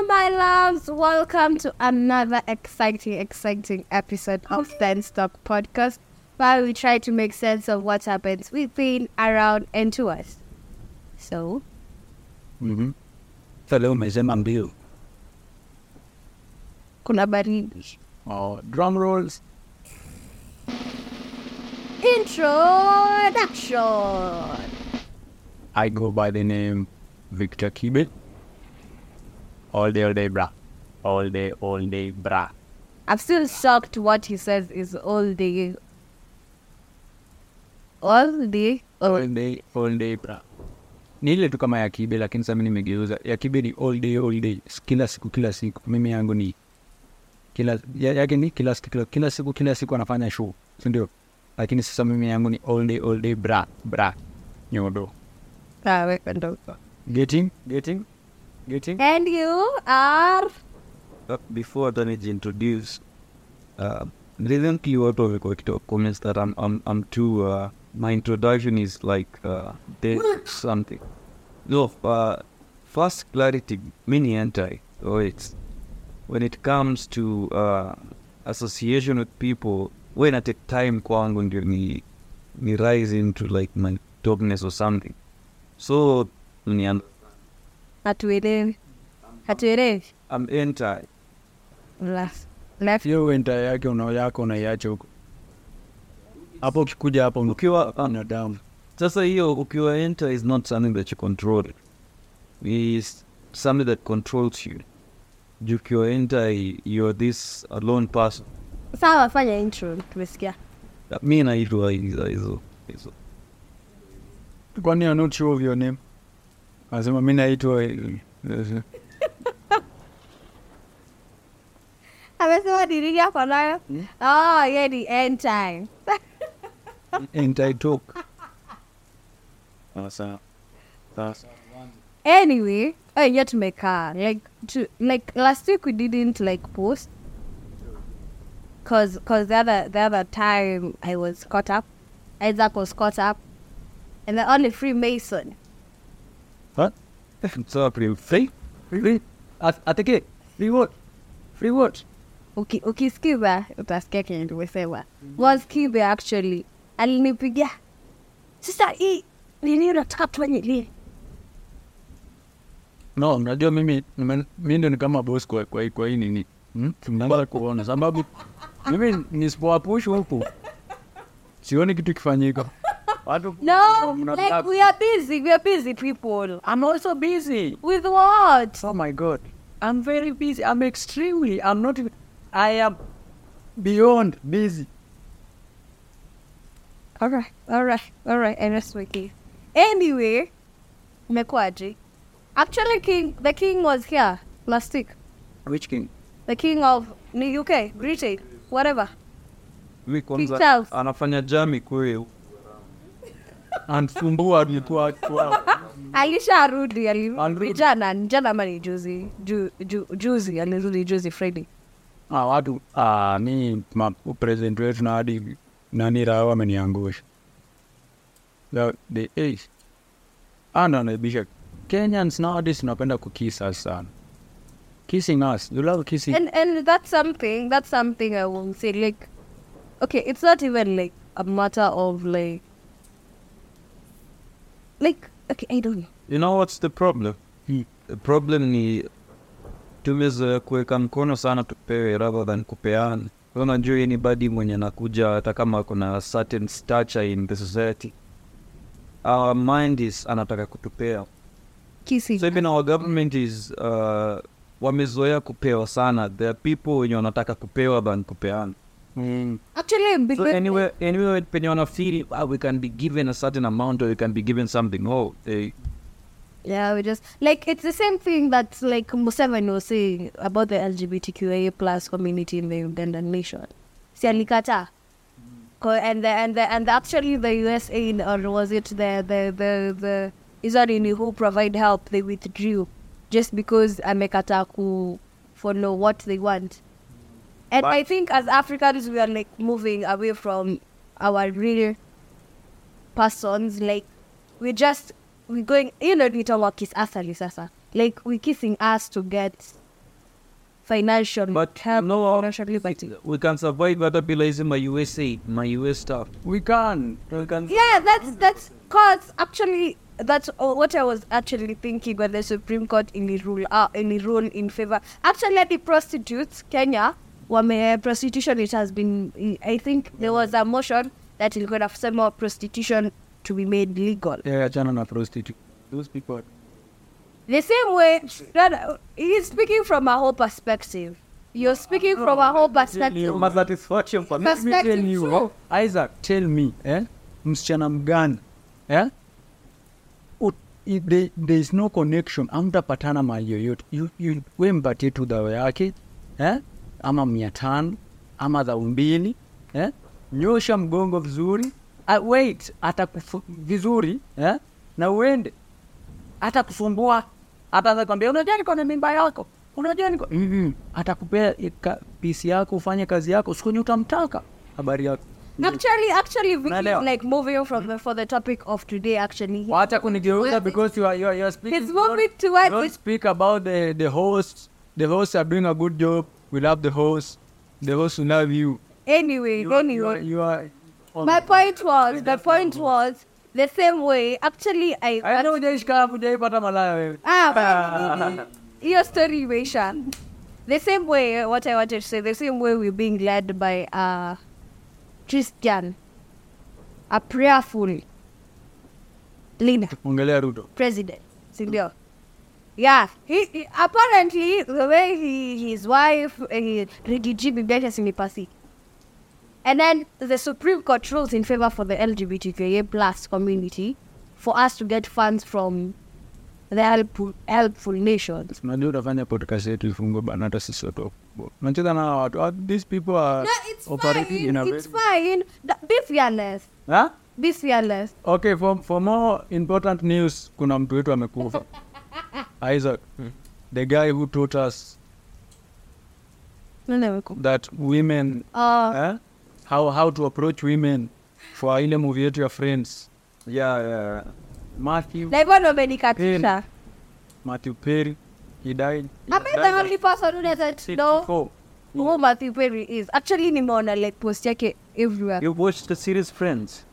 Hello, my loves. Welcome to another exciting, exciting episode of Then Stop Podcast, where we try to make sense of what happens within, around, and to us. So, Mhm. Sasa leo umesema mbio. kuna baridi. Oh, drum rolls. Introduction. I go by the name Victor Kibe. All day, all day, brah. All day, all day, brah. I'm still shocked what he says is all day. All day. All All day, all day, brah. Ni ile tu kama ya Kibe lakini sasa mimi nimegeuza. Ya Kibe ni all day, all day. Kila siku, kila siku. Mimi yangu ni kila ya, yake ni kila siku, kila, kila siku, kila siku anafanya show. Si ndio? Lakini sasa mimi yangu ni all day, all day, brah, brah. Nyodo. Ah, weka. Getting, getting, getting. And you are? Uh, before hata nijiintroduce uh, recently watu wamekuwa wakitoa comments that I'm, I'm, I'm too uh, my introduction is like uh, dead something. No uh, first clarity mini anti. So it's when it comes to uh, association with people when at a time kwangu ndio ni, ni rise into like my dopeness or something. So ni hatuelewi. Hatuelewi. Hiyo enta yake una yako unaiacha huko hapo ukikuja hapo ukiwa binadamu Sasa hiyo ukiwa enta is not something that you control. is something that controls you. Ukiwa enter you're this alone person. Sawa, fanya intro. Tumesikia. Mi naitwa hizo hizo kwani you're not sure of your name anasema mi naitwa eh, eh, Amesema ni nini nayo nayo? Oh, yeah, the end time. anti talk Sasa sasa Anyway, oh, yeah, tumekaa. Like, to, like last week we didn't like post. Cause, cause the other, the other time I was caught up. Isaac was caught up. And the only Freemason. So pretty free. free At- ateke free what free what. Uki, ukisikiza utasikia kenye tumesema was kibe actually alinipigia sasa hii nini unataka tufanye lini no unajua mimi mi ndo ni kama boss kwa, kwa, kwa hii nini. Hmm? mnaanza kuona sababu mimi nisipowapush huku sioni kitu kifanyika no like we are busy we are busy people I'm also busy with what Oh my god. I'm very busy. I'm extremely. I'm not even. I am beyond busy. alright alright alright and rest my case anyway imekuwaje actually king the king was here last week Which king? the king of UK Britain whatever Mi Charles. anafanya jami kwe Ansumbua alikuwa kwa. alisharudi ali- Alirudi. jana jana ama ni juzi ju, ju, juzi alirudi juzi friday Ah, watu ah, ni ma president wetu na hadi nani rao wameniangusha. The the ace. Ana naibisha. Kenyans nowadays tunapenda kukiss us sana. Kissing us. You love kissing. and and that's something that's something i will say like okay it's not even like a matter of like like okay i don't know You know what's the problem? Hmm. The problem ni tumezoea kuweka mkono sana tupewe rather than kupeana. Unajua anybody mwenye nakuja hata kama kuna certain stature in the society. Our mind is anataka kutupea. So even our government is uh, wamezoea kupewa sana. There are people wenye wanataka kupewa than kupeana. Mm. actually So because anywhere, anywhere penye wana feel ah, we can be given a certain amount or we can be given something. Oh, they yeah we just like it's the same thing that like Museveni was saying about the lgbtqa plus community in the ugandan nation si alikataa Co- and the, and the, and actually the USA or was it the the the the Israeli who provide help they withdrew just because amekata ku follow what they want. And But- I think as Africans we are like moving away from our real persons like we just we going you know we talk about kiss asali sasa like we kissing us to get financial But help, no, financial liberty. we can survive hata bila hizi ma USA, my US stuff. we can We can Yeah, that's that's cause actually that's what I was actually thinking when the Supreme Court in the rule uh, in the rule in favor. Actually, the prostitutes Kenya, wame prostitution it has been. I think there was a motion that going to prostitution to be made legal. yeah, achana na prostitute those people The same way, that he's speaking from a whole perspective. You're speaking from a whole perspective. my satisfaction for Let me tell you. Isaac, tell me, eh? Msichana mgani, eh? There, there is no connection, amtapatana mali yoyote. We mpatie tu dawa yake, eh? Ama mia tano, ama dhau mbili, eh? Nyosha mgongo vizuri, uh, wait, atakufu vizuri, eh? Na uende, atakusumbua, ataanza kwambia, unajua niko na mimba yako, unajua niko mm -hmm. Atakupea pisi yako, ufanye kazi yako, siku utamtaka, habari yako. Actually, actually, Vicky, like moving from the, for the topic of today, actually, wacha kunigeuza because you are, you are, you are speaking It's moving towards don't speak about the the hosts. the hosts are doing a good job we love the host the host will love you anyway, you, anyway. you are, you are My point was, the point was the same way. Actually, I. I know hujaishika hapo hujaipata malaya wewe Ah, your story, Meisha. The same way, what I wanted to say, the same way we're being led by a Christian, a prayerful leader, ongelea Ruto president, sindio? Yeah, he, he apparently the way he his wife uh, Bibiacha Sinipasi. And then the Supreme Court rules in favor for the LGBTQIA plus community for us to get funds from the helpful, helpful nations. unajua utafanya podcast yetu ifungwe bana hata sisi watu unacheza na watu Ah, these people are No, it's operating fine. in a It's fine. Th- Be fearless. huh? Be fearless. okay for, for more important news kuna mtu wetu amekufa Isaac the guy who taught us that women Uh, eh? how, how to approach women for ile movie yetu ya friends yeah, yeah. Matthew katisha. Matthew Perry he died Am I the only person who doesn't know 64 who Matthew Perry is? Actually, nimeona like post yake everywhere. You watched the series Friends?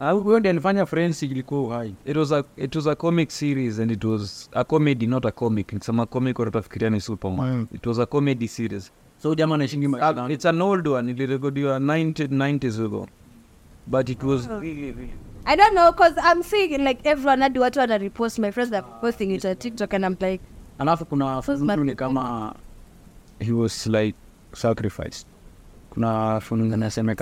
Ah, huyo ndiye alifanya friends ilikuwa uhai It was a it was a comic series and it was a comedy, not a comic. It's a comic or utafikiria ni Superman. Mm. It was a comedy series. so jamaa anaishingi Uh, maisha it's an old one. Ilirekodiwa 90 90s ago. But it was really, really I don't know, because I'm seeing like everyone hadi watu wana repost my friends are posting it on TikTok and I'm like, alafu kuna mtu ni kama he was like sacrificed kuna fununu naseme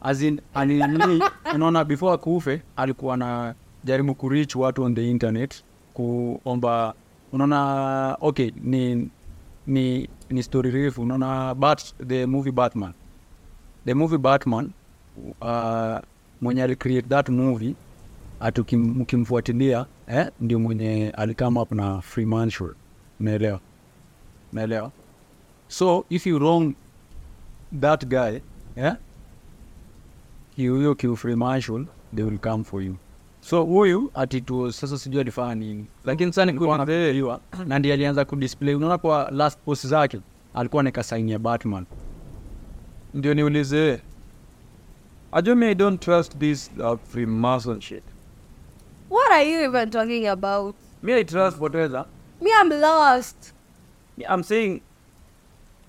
kama hivyo as in alini unaona before akuufe alikuwa na jaribu kurich watu on the internet kuomba unaona okay ni ni ni story refu unaona bat the movie batman. The movie batman uh, mwenye alicreate that movie atukimfuatilia ukim- eh, ndio mwenye alikama up na freemanship unaelewa unaelewa so if you wrong that guy eh, huyo kiufri marshal they will come for you. So huyu atituo sasa sijui alifanya nini. Lakini alikuwa ni na ndiye alianza kudisplay. Unaona kwa last post zake alikuwa saini ya batman. Ndio niulize Ajumi, i don't trust this uh, freemason shit what are you even talking about? me i trust poteza Me, I'm lost. i'm saying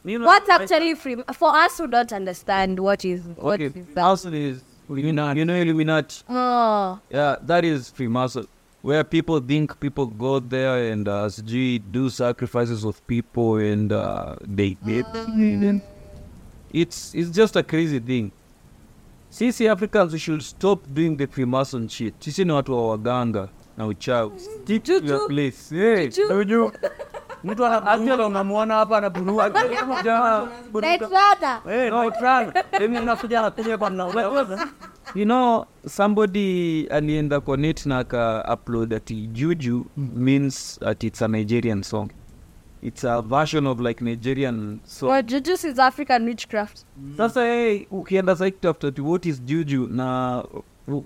you know, What's actually free? For us who don't understand what is what okay is that? freemason is Illuminati. you know illuminati Oh, Yeah, that is Freemason, where people think people go there and uh, sijui do sacrifices of people and uh, they they It's it's just a crazy thing. Sisi Africans we should stop doing the Freemason shit. Sisi ni watu wa waganga na uchawi. Stick to your place. Hey, Unajua, mtu anakuja unamwona hapa anabunua. Eh, You know, somebody alienda kwa net na aka upload ati Juju means that it's a Nigerian song. It's a version of like Nigerian song. Well, juju is African witchcraft. Sasa hey, ukienda sasa kutafuta what is Juju na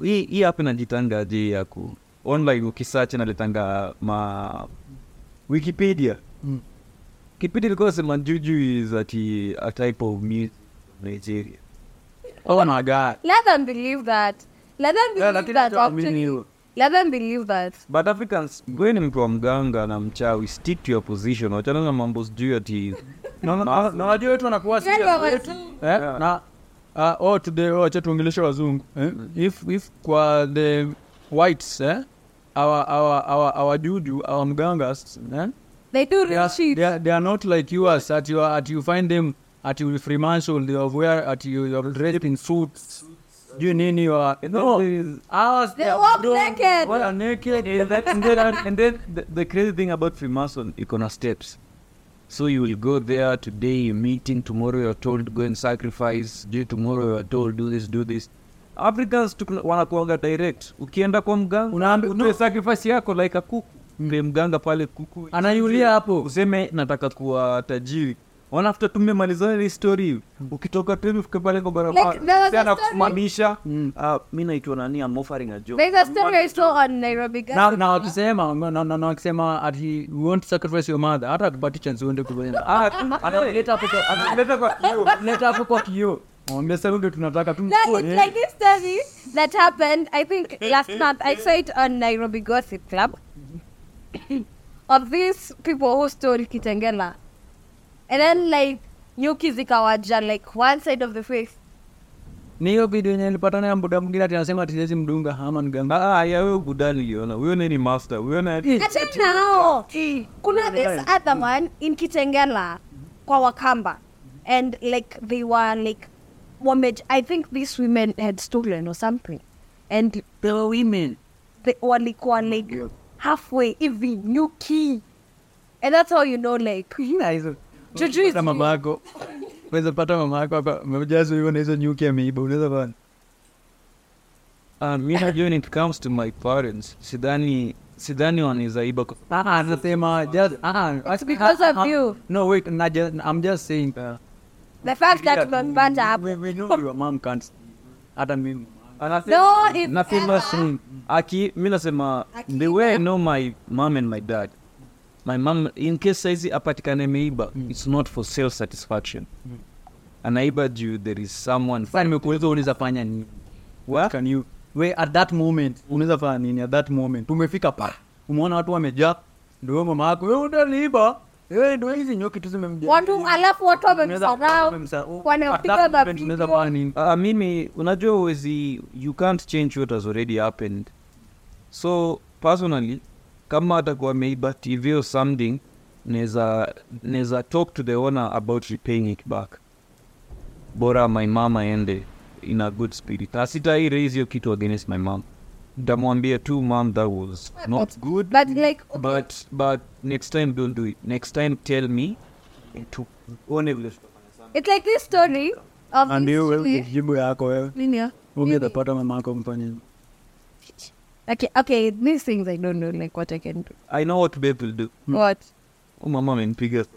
hii hii hapa inajitanga je ya ku online ukisearch inaletanga ma Wikipedia. Mm. kipindi ilikuwa sema juju is ati a type of music from nigeria oh my god Let them believe that. Let them believe yeah, that. Actually. Let them believe that. but africans ni mtu wa mganga na mchawi stick to your position wachana na mambo sijui ati Na- wajua wetu wanakuwa eh, na uh, oh today oh acha tuongeleshe wazungu eh? if if kwa the whites eh our our our our juju our mgangas eh? They do they real are, shit. they are, they are not like yours at you at you find them at you fremantle they are wear at you you are dressed in suits. You nini you are no ours They are walk brown, naked. they are naked and, that, and then, and then the, the crazy thing about freemason iko na steps. So you will go there today you're meeting tomorrow you're told go and sacrifice Day tomorrow you're told do this do this africans wanakuaga wanakuanga direct. Ukienda kwa mganga Unaambi- utoe sacrifice yako like a kuku mganga pale kuku. Anaiulia hapo. Useme nataka kuwa tajiri. Wanafuta tumemalizana ile story ukitoka tena ufike pale kwa barabara. Anakusimamisha Mm. Ah, mi naitwa nani? Offering a job. There's a story I saw on Nairobi. Na na wakisema na- na- na wakisema ati want to sacrifice your mother. Hata tupati chance uende kuenda Ah, analeta hapo kwa analeta kwa kioo. hapo kwa kioo mwambie sasa ndio tunataka tu like this story that happened, I think, last month. I saw it on Nairobi Gossip Club of these people who stole Kitengela. And then, like, nyuki zikawaja, like, one side of the face. ni hiyo video yenye nilipata nayo mbuda mwingine ati anasema ati siwezi mdunga ama mganga Ah, ya wewe budani uliona huyo nani master huyo nao. Kuna this other one in Kitengela kwa Wakamba. And, like, they were, like, wame, I think these women had stolen or something. And they were women they walikuwa like halfway even new key. and that's how you know like Ina hizo Juju is Pata mama yako unaweza pata mama yako hapa amejazwa hivyo na hizo nyuki ameiba unaweza fanya Ah, mi najua when it comes to my parents sidhani sidhani wanawezaiba kwa- ah anasema just ah it's because of you. no wait na just, i'm just saying uh, the fact that umempata hapo we, we know your mom can't hata mimi no if nasema aki mi nasema the way i know my mom and my dad my mom in case saizi apatikane ameiba it's not for self satisfaction. Anaiba juu there is someone sasa nimekuuliza unaweza fanya nini? What? can you we at that moment unaweza fanya nini at that moment? Umefika pa. Umeona watu wamejaa? Ndio mama yako wewe utaliiba wewe ndio hizi nyoki tu zimemjaa watu alafu watu wamemsarau wanapiga unaweza fanya Uh, mimi unajua uwezi you can't change what has already happened. So personally kama atakuwa ameiba tv or something neza neza talk to the owner about repaying it back. Bora my mama ende in a good spirit. Asitai raise hiyo kitu against my mom ntamwambia tu mom that was not good. but like but but next time don't do it. Next time tell me tuone vile it's like this story of ndio jibu yako wewe. Nini ya? ungetapata mama mfanye okay okay these things i don't know like what i can do. I know what babe will do. what? Oh, mama amenipiga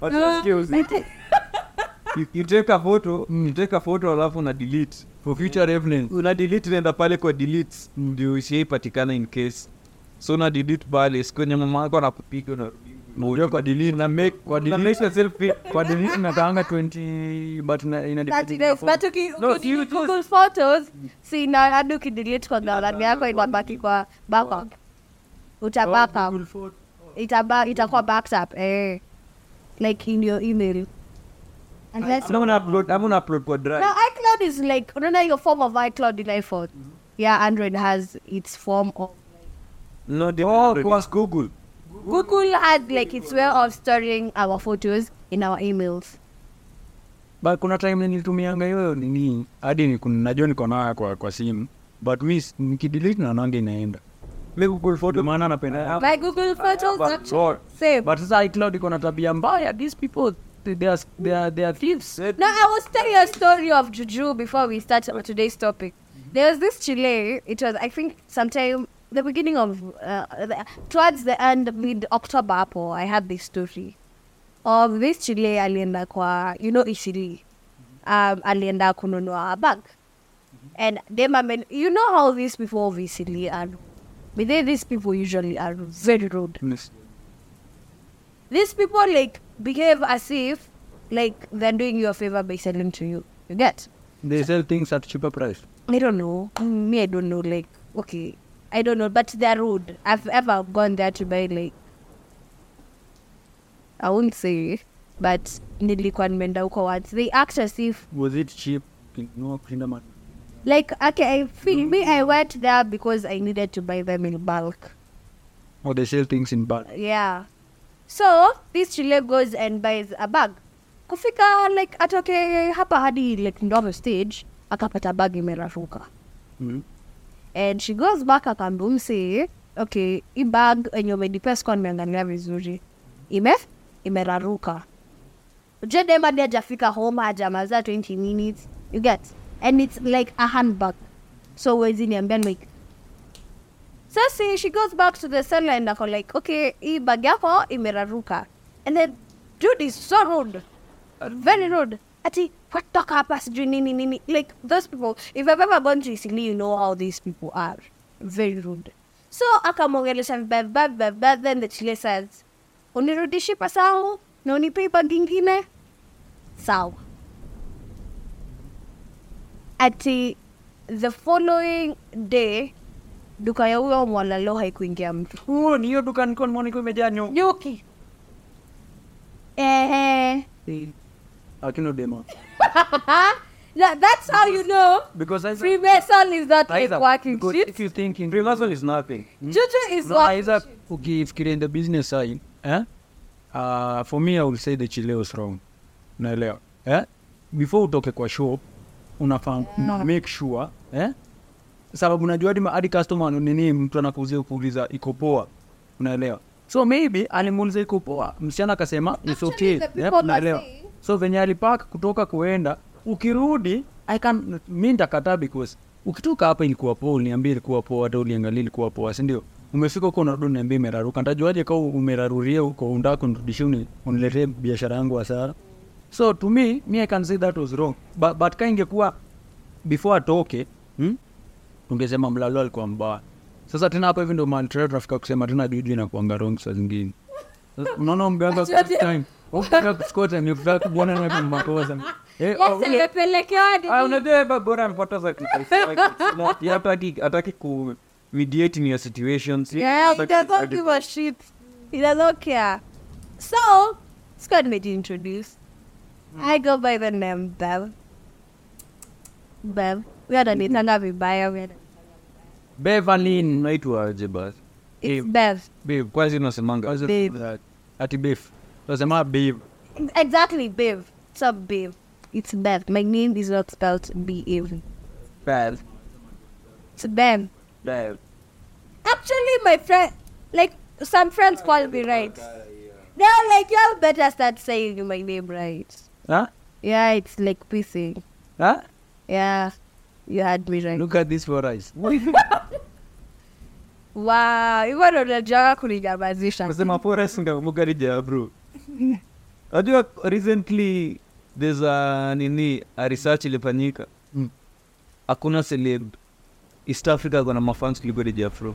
you, you take a photo you take a photo alafu una delete. For future reference una delete nenda pale kwa delete ndio isiaipatikana in case. So una delete pale sikwenye mama yako anakupiga unarudi unajua kwa delete. Na make kwa Una delete. make yourself feel kwa delete nakaanga 20 but ina ina depend days. But uki, No, uki- Google photos si na hadi ukidelete kwa gallery yako inabaki kwa backup uta backup. Itakuwa backed up eh. Like in your email unless Ama gonna upload I'm gonna upload for drive. No iCloud is like unaona your form of iCloud in iPhone yeah Android has its form of no the oh was google. Google had like its way of storing our photos in our emails. But kuna time nilitumianga hiyo nini hadi ni kun- najua niko nayo kwa kwa simu but mi nikidelete naonanga inaenda. Make google photo ndio maana napenda my Google photos But- but sasa icloud iko na tabia mbaya these people they they are they are, they are thieves No, I was telling a story of Juju before we start today's topic. There was this Chile. It was, I think, sometime the beginning of uh, the, towards the end, mid October. Apple, I had this story of this Chile alienda kwa you know Isili. Um, alienda kununua a bag, and them I mean, you know how these people of Isili are But then these people usually are very rude. These people like behave as if like they're doing you a favor by selling to you. You get? They sell things at cheaper price. I don't know. Mm, Me, I don't know. Like, okay, I don't know, but they're rude. I've ever gone there to buy like, I won't say, but nilikuwa nimeenda huko once. They act as if Was it cheap? No, kushinda ma- like okay. I feel me. I went there because I needed to buy them in bulk. Oh, they sell things in bulk. Yeah. So this chile goes and buys a bag. Kufika like atoke hapa hadi like ndogo stage akapata bag imeraruka. Mm. and she goes back akambumsi okay hii bag enye umedipes kwa nimeangalia vizuri ime imeraruka jedemadi ajafika home ajamaza 20 minutes you get and it's like a handbag so wezi niambia like sasi she goes back to the seller and ako like okay hii bag yako imeraruka. And then dude is so rude. Very rude. Ati watoka hapa sijui nini nini. Like those people if i've ever gone to Isili, you know how these people are. Very rude. So akamwongelesha vibaya vibaya then the chile says unirudishi pesa na unipei bag ingine? Sawa. Ati the following day duka ya huyo mwalalo haikuingia mtu Oh, ni hiyo duka nilikuwa nimeona iko imejaa nyo. nyuki ehe Akino demo. That- that's how you know Because I Freemason is not Isaac, working shit. if you thinking Freemason is nothing. Juju is no, Isaac, ukifikiria in the business side, eh? Uh, for me I will say the chileo is wrong. Naelewa. Eh? Before utoke kwa shop, unafaa Yeah. make sure, eh? Sababu najua hadi hadi customer nini mtu anakuuzia kuuliza iko poa. Unaelewa? So maybe alimuuliza iko poa. Msichana akasema it's okay. Yep, saying- So venye alipak kutoka kuenda, ukirudi I can mi ndakataa because ukitoka hapa ilikuwa poa, uniambie ilikuwa poa, hata uliangalia ilikuwa poa, si ndio? Umefika huko unarudi uniambie imeraruka, ntajuaje kama umeraruria huko unataka kunirudishia uni, uniletee biashara yangu hasara? So to me, mi I can say that was wrong. But, but ka ingekuwa before atoke hmm? Tungesema mlalo alikuwa mbaya. Sasa tena hapa hivi ndo tunafika kusema tena juju inakuanga wrong saa zingine. Unaona mganga. Eh, Ah, hataki ku mediate in your situations Yeah, he doesn't give a shit. He doesn't care. So, Scott made you introduce. I go by the name Bev. Bev. We had a nitanga vibaya. We had a, Beverlyn. unaitwa aje basi it's Babe. Bev. Babe. kwanza unasemanga How's it Babe. that? Ati beef. Tunasema babe. Exactly, Bev. What's up, Bev? It's Bev. My name is not spelled B-E-V. bad It's Bev. bad Actually, my friend, like, some friends call me right. They're like, y'all better start saying my name right. Huh? Yeah, it's like pissing. Huh? Yeah, you had me right. Look at this for us. Wow, hivyo ndo unajua kuninyamazisha. nasema forest ngamugarija bro najua recently there's a nini a research ilifanyika Mm. hakuna celeb east africa akona mafans kuliko DJ Afro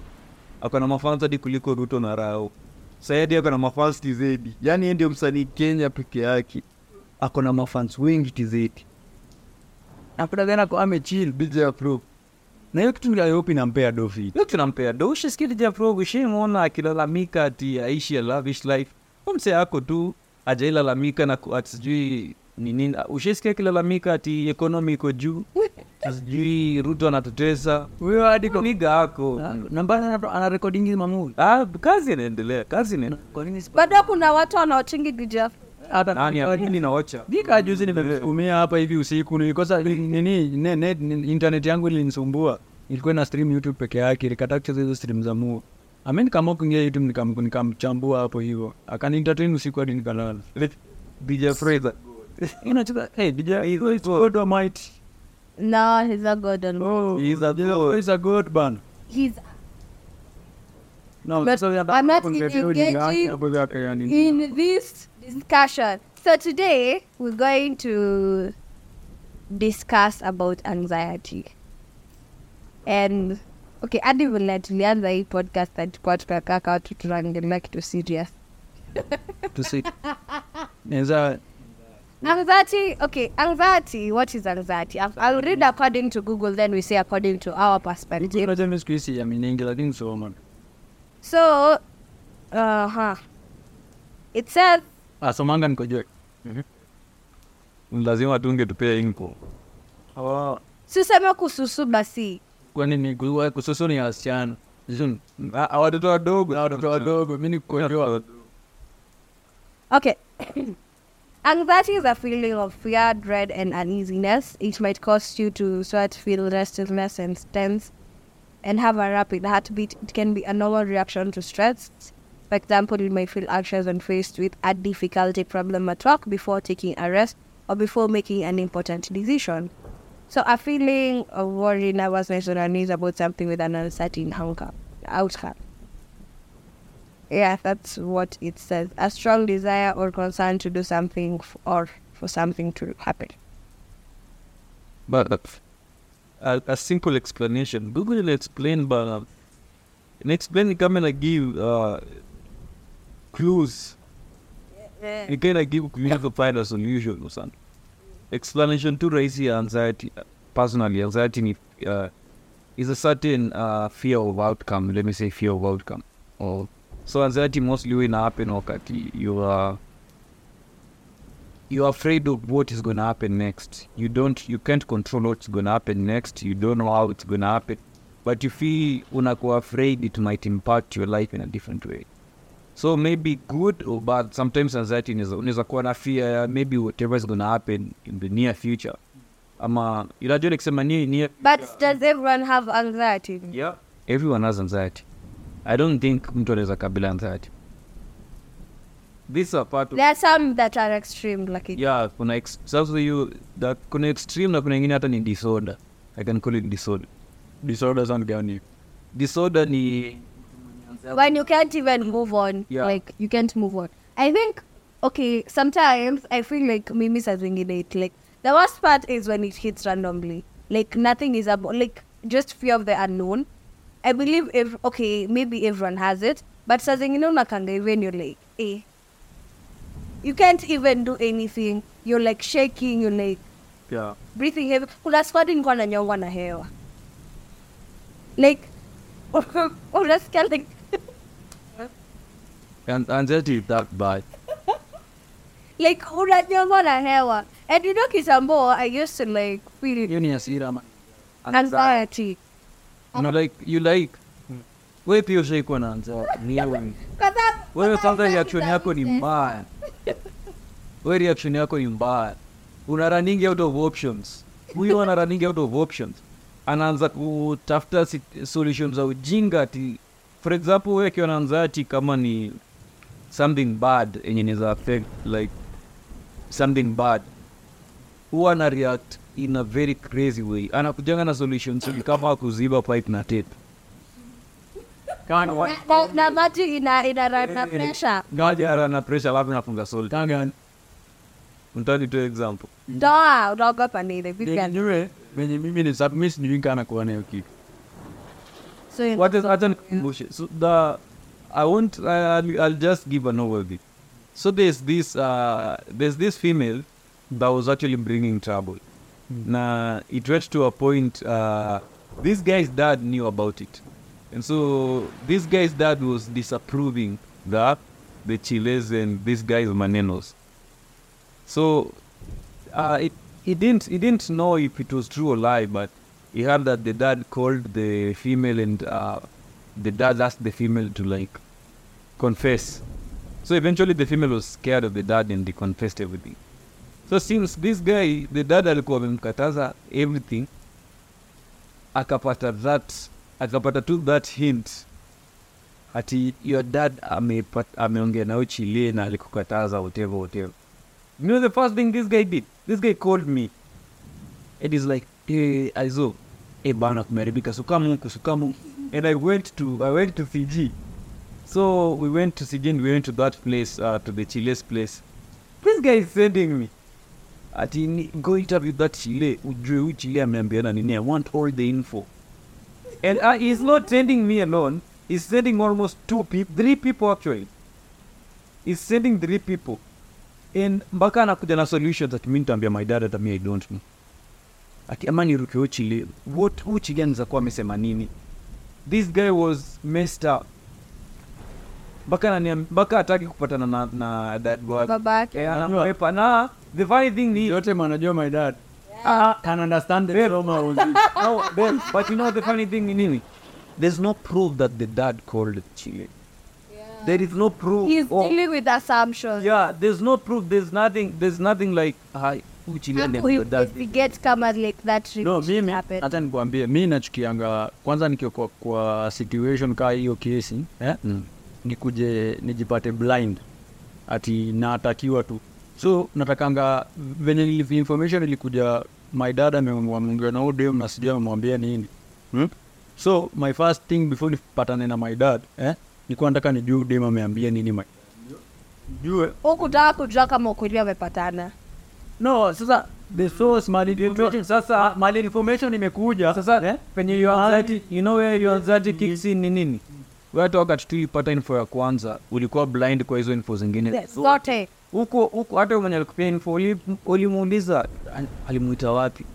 akona mafans hadi kuliko ruto na rao Sayadi akona mafans tizedi yaani yeye ndio msanii kenya peke yake akona mafans wengi DJ Na hiyo kitu inampea dofi. DJ ushaimwona akilalamika ati aishi a lavish life. Mse ako tu ajailalamika na ku- ati sijui ni nini. Ushisikia akilalamika ati ekonomi iko juu sijui ruto anatutesa. Huyo hadi kwa niga ako. Namba ana recording mamuli. ah, kazi inaendelea kazi inaendelea. Bado kuna watu wanaochingi DJ nani apili na wacha Nika juzi nimekutumia hapa hivi usiku nilikosa nini ne, ne, ne, internet yangu ilinisumbua. Ilikuwa na stream YouTube peke yake, ilikataa kucheza hizo stream za muo Amen kama kuingia YouTube nikam nikamchambua hapo hivyo. akanientertain usiku hadi nikalala. DJ Fraser Inacheza hey DJ God Almighty. No, he's a god alone. Oh, He's a god. He's a god man. He's No, But so I'm not engaging in this discussion. So today we're going to discuss about anxiety. And okay hadi vile tulianza hii podcast atikuwa tukakaa kawa tu tunaongelea kitu serious tusi naweza anxiety okay anxiety what is anxiety I'll, I'll read according to google then we say according to our perspective unajua mimi siku hizi lakini soma so uh-huh. it says asomanga nikojue mhm. lazima tunge tupea info. Oh. Siseme kususu basi. Kwani ni ku- eh, kususu ni ya wasichana Zun- watoto wadogo. Watoto wadogo. Mi nikojua Okay. Anxiety is a feeling of fear, dread, and uneasiness. It might cause you to sweat, feel restlessness, and tense, and have a rapid heartbeat. It can be a normal reaction to stress. For example, you may feel anxious when faced with a difficulty problem at work before taking a rest or before making an important decision. So, a feeling of worry, nervousness, or unease about something with an uncertain outcome. Yeah, that's what it says. A strong desire or concern to do something f- or for something to happen. But uh, a, a simple explanation. Google will explain, but um, in explaining, come and give uh, clues. You can give clues to find a solution or something. Explanation to raise the anxiety. Personally, anxiety uh, is a certain uh, fear of outcome. Let me say fear of outcome. Or so anxiety mostly will happen wakati you are you're afraid of what is going to happen next. You don't, you can't control what's going to happen next. You don't know how it's going to happen, but you feel unakuwa afraid it might impact your life in a different way. So maybe good or bad. Sometimes anxiety unaweza kuwa na fear ya maybe whatever is gonna happen in the near future. Ama unajua nikisema near, near But does everyone have anxiety? yeah. Everyone has anxiety. I don't think mtu anaweza kabila anxiety. These are part of There are some that are extreme, like it. yeah kuna ex- sasa hiyo da- kuna extreme na kuna ingine hata ni disorder i can call it disorder disorder sound gani disorder ni When you can't even move on, Yeah. like you can't move on. I think, okay, sometimes I feel like Mimi says it. Like the worst part is when it hits randomly. Like nothing is about, like just fear of the unknown. I believe if okay, maybe everyone has it, but saa zingine unakanga even you're like, eh, you can't even do anything. You're like shaking. You're like yeah. breathing heavy. Kuna squad nilikuwa nanyongwa na hewa. Like unasikia like And anxiety is that bad like unanyongwa na hewa. And you know kitambo I used to like feel hiyo ni anxiety. no, like you like we pia ushaikuwa na anxiety ni wewe Kwa sababu- wewe kwa kwanza reaction yako ni mbaya we reaction yako ni mbaya una running out of options. Huyo ana running out of options. Anaanza kutafuta solution solutions. Za ujinga ati for example wewe akiwa na anxiety kama ni something bad yenye inaweza affect like something bad huwa ana react in a very crazy way anakujanga na solutions kama kuziba pipe na tape Na- pressure. ngaja na pressure alafu nafunga salt kama gani Mtani tu example Doa, unaogopa nini? Venye gani? niwe venye mimi ni sub- mi sijui kana kitu So you- What is hata nikumbushe. So the I won't I'll, I'll just give an overview. So there's this uh there's this female that was actually bringing trouble. Now it reached to a point uh this guy's dad knew about it. And so this guy's dad was disapproving that the Chiles and this guy's Manenos. So uh, it he didn't he didn't know if it was true or lie, but he heard that the dad called the female and uh, the dad asked the female to like confess. So eventually the female was scared of the dad and they confessed everything. So since this guy the dad alikuwa amemkataza everything, akapata that akapata tu that hint ati your dad ameongea nao chilie na alikukataza whatever whatever. You know the first thing this guy did? This guy called me. And he's like, hey, Aizo, hey bana kumeharibika, sukamu huku, sukamu. huku." And I went to I went to Fiji. So we went to and we went to that place, uh, to the Chile's place. This guy is sending me. Ati go interview that Chile, ujue huyu Chile ameambiana. I want all the info. and uh, he's not sending me alone. He's sending almost two people, three people actually. He's sending three people. And mpaka anakuja na solution that mi nitaambia my dad that me I don't know. Ati ama niruke chile What anaweza kuwa amesema nini? This guy was messed up. Mpaka ananiam- mpaka hataki kupatana na, na dad wake. babake Eh, anamwepa na the funny thing ni yote manajua my dad Ah, can understand the trauma was no, babe, but you know the funny thing in Nini? There's no proof that the dad called Chile. There is no proof. he's Oh, dealing with assumptions yeah, there's no proof. There's nothing. There's nothing like hi, no mimi hata nikuambie mi nachukianga kwanza nikiwa kwa, situation kaa hiyo kesi eh? Mm. nikuje nijipate blind ati natakiwa tu so natakanga venye information ilikuja my dad amemwambia na udem na sijui amemwambia nini hmm? so my first thing before nipatane na my dad eh? nikuwa nataka nijue udem ameambia nini my jue hukutaka kujua kama ukweli wamepatana no sasa the source mali information sasa mali information imekuja Sasa eh? penye your anxiety, you know where your anxiety kicks in ni nini? Watu wakati tulipata info ya kwanza ulikuwa blind kwa hizo info zingine zote huko huko, hata mwenye alikupia info ulimuuliza alimuita wapi,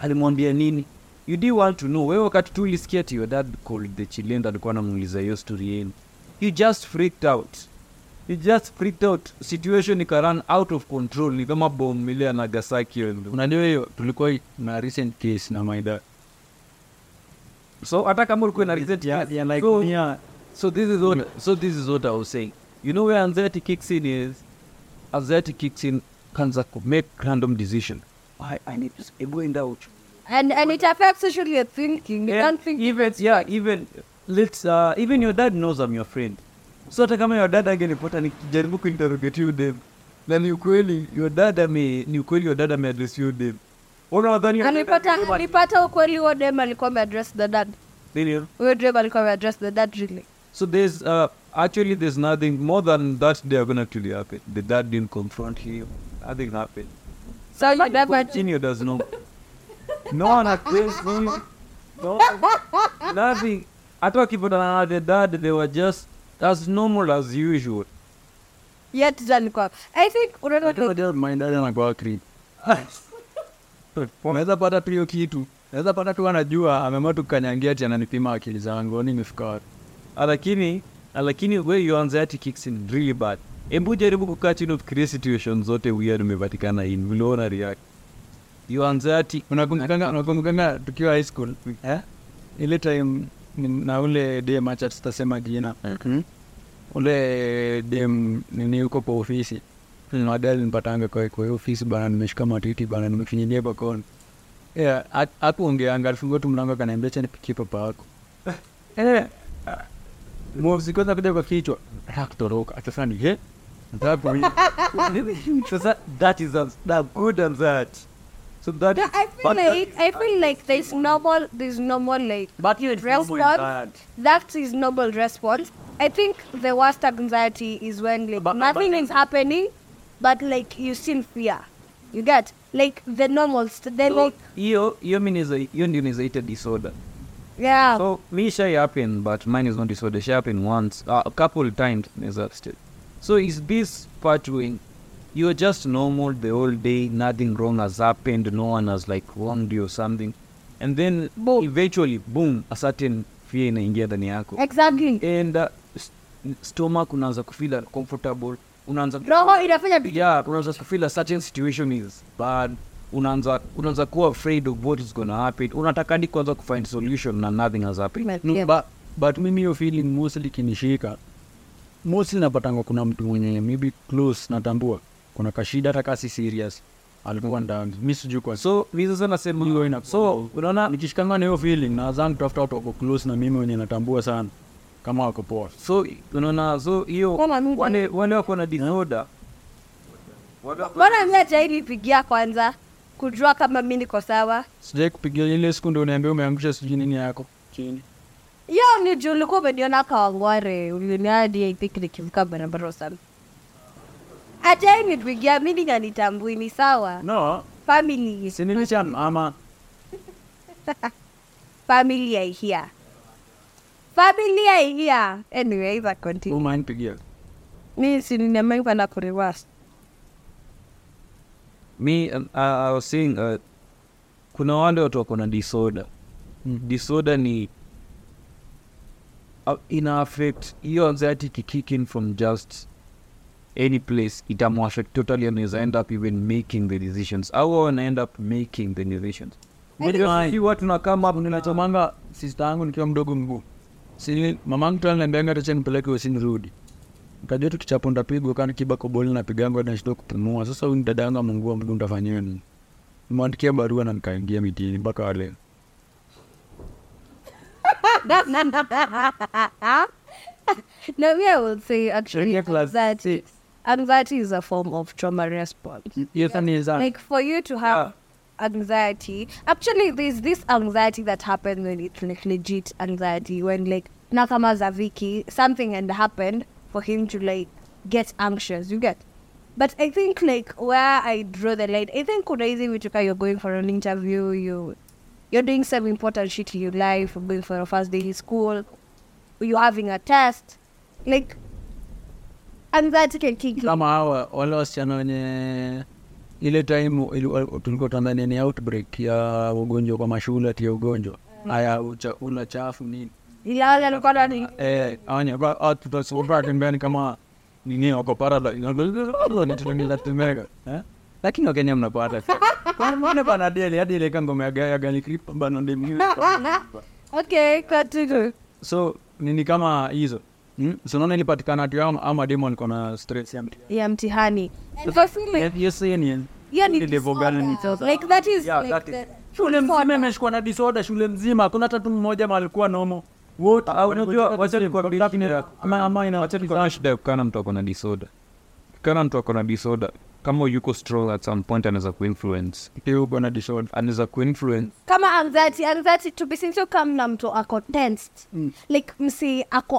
alimwambia nini? You did want to know. Wewe wakati tu ulisikia ati your dad called the Chilean alikuwa anamuuliza hiyo story yenu, you just freaked out. You just freaked out. Situation ikaran out of control, ni kama bomu ile ya Nagasaki. unajua hiyo tulikuwa na recent case na my So hata kama ulikuwa na recent yeah, yeah, like so, yeah. So this is what so this is what I was saying. You know where anxiety kicks in is anxiety kicks in kanza ku make random decision. I, I need to say going out. and and it affects your thinking think even yeah, even let's uh, even your dad knows I'm your friend. So hata kama your dad angenipata nikijaribu kuinterrogate you dem. Na ni ukweli your dad ame ni ukweli your dad ameaddress you dem. Unadhani alipata alipata ukweli huo dem alikuwa ameaddress the dad Nini? huyo dem alikuwa ameaddress the dad really So there's uh, actually there's nothing more than that they are gonna actually happen. The dad didn't confront him. Nothing happened. so you never Continue does no. No one at this no, no nothing. I thought people that the dad they were just as normal as usual. yet alikuwa i think unaona Unajua my dad anakuwa creep unaweza pata tu hiyo kitu naweza pata tu anajua ameamua tu kanyangia ati ananipima akili zangu ni nimefika wapi Ah, lakini ah, lakini where your anxiety kicks in really bad. Hebu jaribu kukaa chini ufikirie situation zote weird umepatikana in vile una react. Your ati unakumbukanga unakumbukanga tukiwa high school eh? ile time na ule dem acha tutasema jina. Ule dem nini huko kwa ofisi. Nadali nipatanga kwa kwa ofisi bana nimeshika matiti bana nimefinyilia bakoni. Yeah, akuongeanga alifungua tu mlango akaniambia cha nipikie papa wako eh, kwanza kuja kwa kichwa. Nataka atasani he sasa that is a, a good and that. So that Yeah, I feel uh, like I feel like there's normal there's normal like but you response. That is normal response. I think the worst anxiety is when like But- uh, nothing uh, is happening, but like you still fear. You get like the normal. St- then like hiyo hiyo mi niza- hiyo ndio nizaita disorder yeah. so me shy happen but mine is not disorder shy happen once uh, a couple times niza still so is this part when you're just normal the whole day nothing wrong has happened no one has like wronged you or something and then Boom. eventually boom a certain fear inaingia ndani yako exactly. and uh, st- stomach unaanza kufeel uncomfortable unaanza Roho inafanya yeah unaanza kufeel a certain situation is bad unaanza unaanza kuwa afraid of what is gonna happen unataka ni kwanza kufind solution na nothing has happened No, Yeah. but, but mimi hiyo feeling mostly kinishika mostly napatanga kuna mtu mwenye maybe close natambua kuna kashida hata kasi serious. Alikuwa ndani. Mi sijui kwa so mi sasa nasema hiyo ina so unaona nikishikanga na hiyo feeling nawazangu tafuta watu wako close na mimi wenye natambua sana kama wako poa. So unaona so hiyo wale wale wako na disorder. Mbona mimi Mbona mimi hatainipigia kwanza kujua kama mi niko sawa? sijai kupigia ile siku ndo niambia umeangusha sijui nini yako. Chini. Hiyo ni juu ulikuwa umeniona Kawangware, uliniadi I think nikivuka barabara sana. Hatainipigia na nitambui ni sawa. no Family. sinilisha mama. family I hear. Family I hear. Anyway, that continue. Umain pigia. Mi si nimewahi kwenda kureverse. me um, I, I was saying uh, kuna wale watu wako na disorder Mm. disorder ni uh, ina affect hiyo anxiety kikick in from just any place itamu affect totally is end up even making the decisions au ana end up making the decisions Ai. si watu na come up Ninachomanga sister yangu nikiwa mdogo mguu. Si mamangu tu ananiambianga acha nipeleke usinirudi. Nikajua tukichapo ndapigwa kana kiba koboli napigangu nashindwa kupumua. Sasa huyu ni dada yangu amengua mguu nitafanyia nini? mwandikia barua na nikaingia mitini mpaka wale no, yeah, I would say actually that. Anxiety, is a form of trauma response. Yes, and yes, Like for you to have anxiety, actually, there's this anxiety that happens when it's like legit anxiety. When like Nakama Zaviki, something had happened for him to like get anxious. You get. But I think like where I draw the line, I think kuna hizi you're going for an interview, you you're doing some important shit in your life, you're going for a first day in school, you're having a test, like kama hawa wale wasichana wenye ile time tulikuwa Tanzania ni outbreak ya ugonjwa kwa mashule ati ya ugonjwa. Haya chakula chafu nini. Eh tutasubiri tembea kama nini wako lakini wakenya mnapata. Hadi ile so nini hizo Hmm? So naona ilipatikana ati yao ama demo alikuwa na stress ya mtihani. mtihani. Ile Yeah, the- shule mzima imeshikwa na disorder shule mzima. Hakuna hata tu mmoja malikuwa alikuwa nomo wote shida ya mtu ako na disorder. Kukana mtu ako na disorder. Kama yuko strong at some point anaweza kuinfluence. Pia na disorder. Anaweza kuinfluence. Kama anxiety anxiety to be since kama na mtu ako tensed. Mm. like msi ako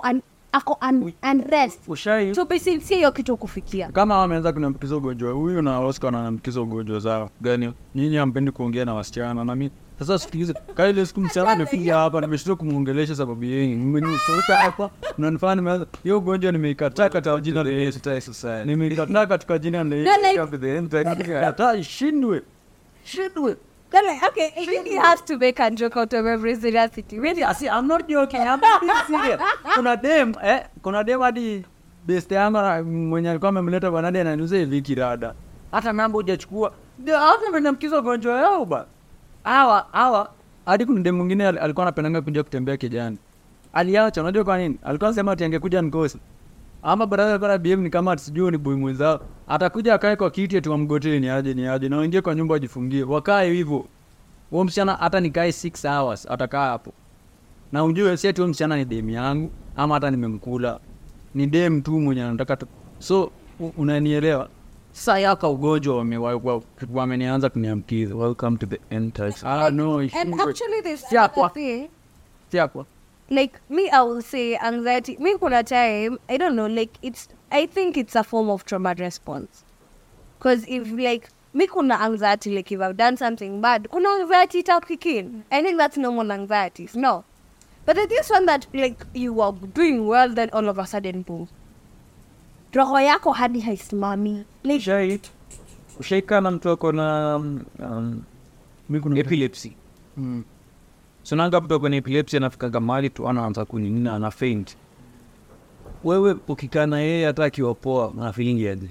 ako un, unrest ushai? To hiyo kitu kufikia kama wameanza kuniambukiza ugonjwa huyu na Oscar wanaambukiza ugonjwa zao. Gani? Nyinyi hampendi kuongea na wasichana na mimi sasa sikilize, kaile siku msichana amekuja hapa nimeshindwa kumwongelesha sababu yeye. Mmenitoka hapa mnanifanya nimeanza. Hiyo ugonjwa nimeikataa katika jina la Yesu. Nimeikataa katika jina la Yesu. hata ishindwe. Shindwe Then like, okay I think has to make a joke out of every serious situation Really, I see, I'm not joking. I'm being serious. Kuna dem, eh, kuna dem hadi best yangu mwenye alikuwa amemleta banadi ananiuza hivi kirada. Hata mambo hujachukua. Hata amenamkiza ugonjwa yao ba. Hawa hawa hadi kuna dem mwingine alikuwa anapendanga kuja kutembea kijani. Aliacha, unajua kwa nini? Alikuwa anasema ati angekuja nikosi. Ama brother alikuwa BM ni kama sijui ni boy mwenzao. Atakuja akae kwa kiti ati wamgotee ni aje ni aje na waingie kwa nyumba wajifungie. Wakae hivyo. Huo msichana hata nikae 6 hours atakaa hapo na ujue si eti msichana ni dem yangu ama hata nimemkula ni dem tu mwenye anataka tu so unanielewa sasa yaka ugonjwa wame- wa- wa- wamenianza kuniamkiza welcome to the end ah, no, and actually there's another thing. Like me i will say anxiety me kuna time i don't know like it's i think it's a form of trauma response. Because if like me kuna anxiety like if i've done something bad kuna anxiety it'll kick in. I think that's normal anxieties no. But there's this one that like you are doing well then all of a sudden boom. Roho yako hadi haisimami. Like ushai mtu ako na um, um, Mi kuna- epilepsy. Mm. Sonanga mtu kwenye na epilepsy anafikaga mahali tu anaanza kuninina ana faint. Wewe ukikaa na yeye hata akiwa poa aje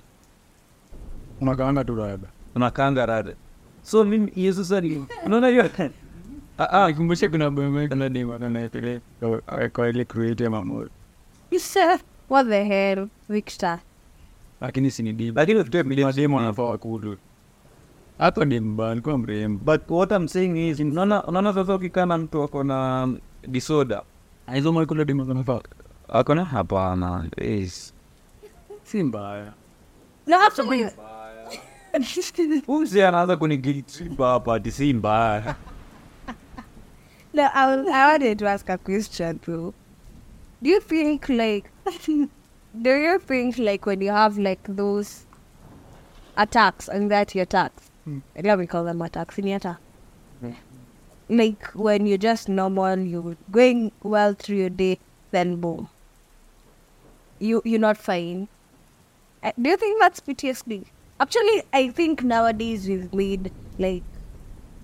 unakaanga tu rada. Unakaanga rada. So mimi hiyo sasa unaona hiyo? Ah, ah, nikumbushe kuna bweme kuna dem anaepele kwa ile create say what the hell victor? Lakini si ni dem lakini mademu wanafaa wakulu hata dem ba alikuwa mrembo. But what I'm saying is unaona unaona sasa ukikaa na mtu ako na disorder. Aizo maikula dem wanafaa ako na hapana yes. si mbaya. No actually uzi anaanza kunigilitripa hapa ati si mbaya? No, I, was, I wanted to ask a question though. Do you think like, do you think like when you have like those attacks, anxiety attacks, Hmm. let me call them attacks, in Mm. like when you're just normal, you're going well through your day, then boom, you you're not fine. Uh, Do you think that's PTSD? Actually, I think nowadays we've made like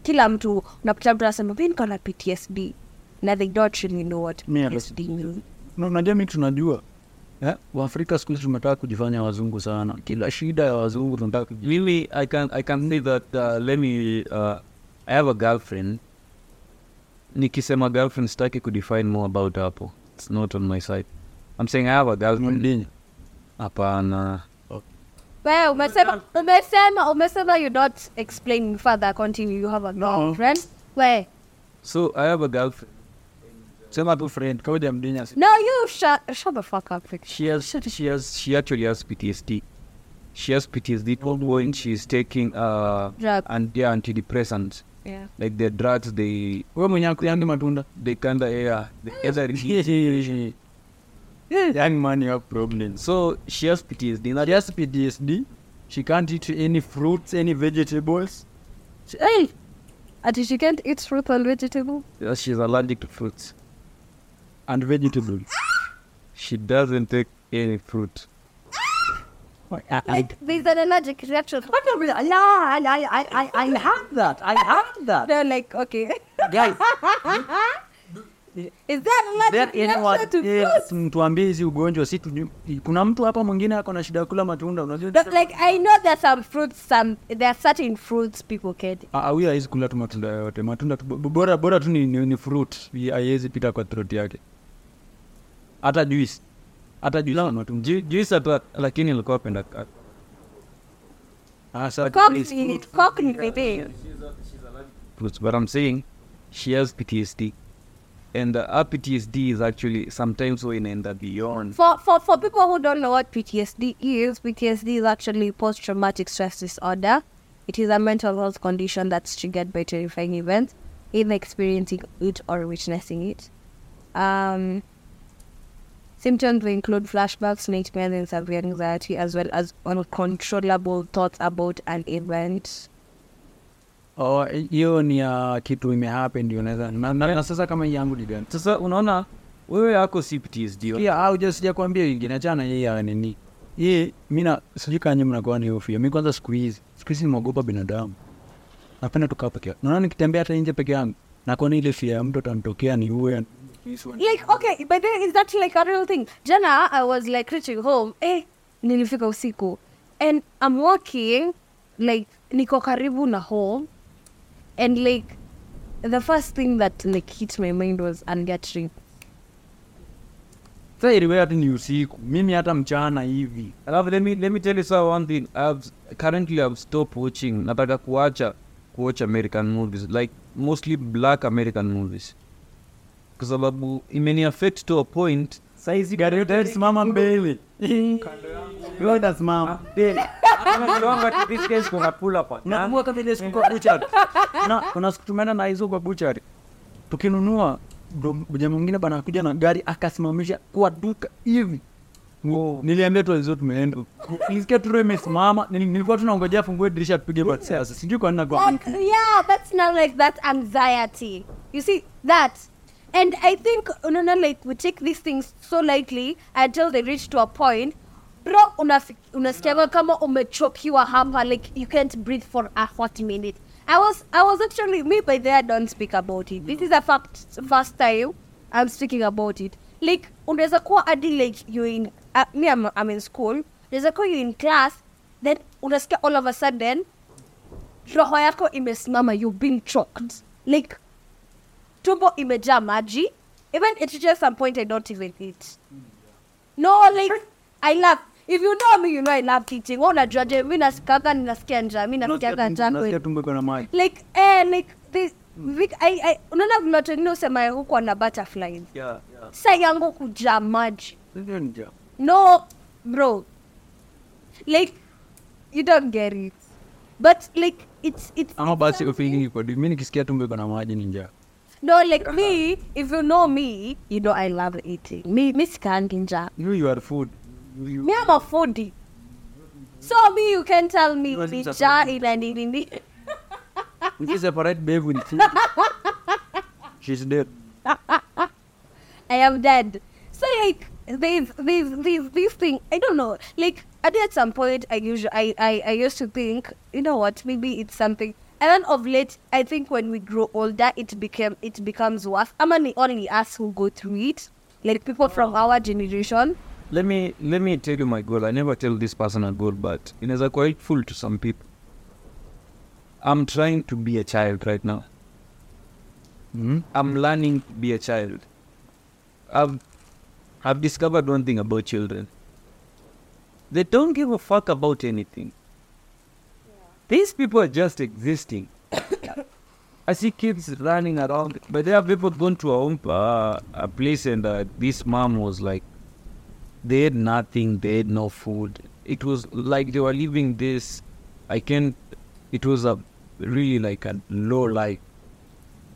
kila mtu unapata mtu anasema mi niko na PTSD na they don't really know what PTSD means. Na unajua mi tunajua eh? waafrika siku hizi tumetaka kujifanya wazungu sana kila shida ya wazungu tunataka kuji- Really, I can I can say that. Uh, let me. Uh, I have a girlfriend. Nikisema girlfriend, sitaki kudefine more about hapo. It's not on my side. I'm saying I have a girlfriend. Mdinya. Hapana. Well, umesema umesema umesema you not explain further. Continue. You have a No. girlfriend. Where? So I have a girlfriend. Sema tu friend kawaida ya mdinya No, you shut shut the fuck up. She has. She has. She actually has PTSD. She has PTSD to the point she's taking uh Drug. and yeah antidepressants Yeah. like the drugs they wewe mwenye matunda they kinda yeah they either young man you have problems so she has PTSD. Not just PTSD she can't eat any fruits any vegetables Hey, and she can't eat fruit and vegetable. Yeah, she's allergic to fruits. And vegetables She doesn't take any fruit. Like there's an allergic reaction. I, I, I, I have that. I have that. They're like, okay, Guys, is that allergic reaction to else mtuambie hizi ugonjwa si. Kuna mtu hapa mwingine ako na shida ya kula matunda unajua. Like I know there's some fruits, some there are certain fruits people can't. Ah, ah, huyu hawezi kula tu matunda yoyote. Matunda tu, bora bora tu ni, ni, ni fruit. Haiwezi pita kwa throat yake. Hata juice. Hata juice na matunda. Ju- Juice hata lakini alikuwa apenda kat. Ah, sa Cockney, cockney, baby. fruits. But I'm saying she has PTSD. And uh, her PTSD is actually sometimes when in the beyond. For, for for people who don't know what PTSD is, PTSD is actually post traumatic stress disorder. It is a mental health condition that's triggered by terrifying events, either experiencing it or witnessing it. Um, symptoms include flashbacks, nightmares, and severe anxiety, as well as uncontrollable thoughts about an event. Oh, hiyo ni ya kitu imehappen ndio naweza na, na, na sasa kama yangu ni gani? Sasa unaona wewe yako si PTSD. Pia au just sijakwambia wengine achana yeye ya nini. Yeye mimi na sijui kanye mnakuwa ni hofu. Mimi kwanza siku hizi, siku hizi nimeogopa binadamu. Napenda tukaa peke yangu. Unaona nikitembea hata nje peke yangu. Nakuwa ile fia ya mtu atanitokea ni uwe. Like okay but then is that like a real thing jana i was like reaching home eh nilifika usiku and i'm walking like niko karibu na home and like the first thing that like hit my mind was ungatri sa iliwe hata ni usiku. Mimi hata mchana hivi. Alafu let me let me tell you so one thing. I've currently I've stopped watching. Nataka kuacha kuwatch American movies like mostly black American movies. Kwa sababu imeniafect to a point Saizi gari yote simama mbele. Siku kwa buchari. Kuna siku tumeenda na hizo kwa buchari. Tukinunua ndo jamaa mwingine bana kuja na gari akasimamisha kwa duka hivi. Niliambia tu hizo tumeenda. Nilisikia tu imesimama. Nil- Nilikuwa tunaongojea fungue dirisha tupige basi. Sasa sijui kwa nini and I think no, no, like we take these things so lightly until they reach to a point. Bro, unasikiaga kama umechokiwa hapa, like you can't breathe for a hot minute. I was, I was actually me by there. Don't speak about it. This is a fact. First time I'm speaking about it. Like unaweza kuwa hadi like you in uh, me I'm, I'm in school. Unaweza kuwa you in class, then unasikia all of a sudden roho yako imesimama you been choked like tumbo imejaa maji. Even it reaches some point i don't even eat. No like i love if you know me you know i love eating. Wa unajuaje? Mimi nasikanga ninasikia njaa mimi nasikiaga njaa kweli. iko like eh like this Vic, I, I, unaona vile watu wengine usema huko ana butterflies. Yeah, yeah. sa yangu kujaa maji. No bro. Like you don't get it. But like it's it's Ama basi ufiki kwa mi nikisikia tumbo iko na maji ni njaa. No, like me, if you know me, you know I love eating. Me, me sikangi njaa. You you are food. You, you. Me, I'm a foodie. So me, you can tell me are me just njaa ina nini. We separate babe with food. She's dead. I am dead. So like there's there's there's this thing I don't know. Like I at some point I usually I, I, I used to think, you know what, maybe it's something and then of late I think when we grow older it became it becomes worse. I'm only only us who go through it. Like people from our generation. Let me let me tell you my goal. I never tell this person a goal, but it is a quite full to some people. I'm trying to be a child right now. Mm? I'm learning to be a child. I've I've discovered one thing about children. They don't give a fuck about anything. These people are just existing. I see kids running around, but there are people going to a home, uh, a place, and uh, this mom was like, they had nothing, they had no food. It was like they were living this. I can't. It was a really like a low life.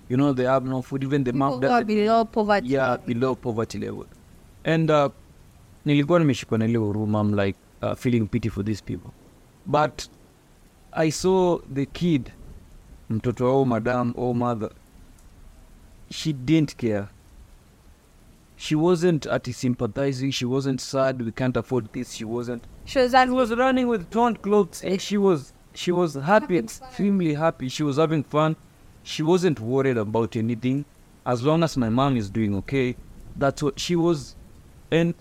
You know, they have no food. Even the mom are below poverty. yeah below poverty level and uh, nilikuwa nimeshikwa na ile huruma I'm like uh, feeling pity for these people but i saw the kid mtoto wao madam or mother. She didn't care. She wasn't at sympathizing she wasn't sad we can't afford this she wasn't. She was she was running with torn clothes and she was she was happy extremely happy. She was having fun. She wasn't worried about anything. As long as my mom is doing okay that's what she was. And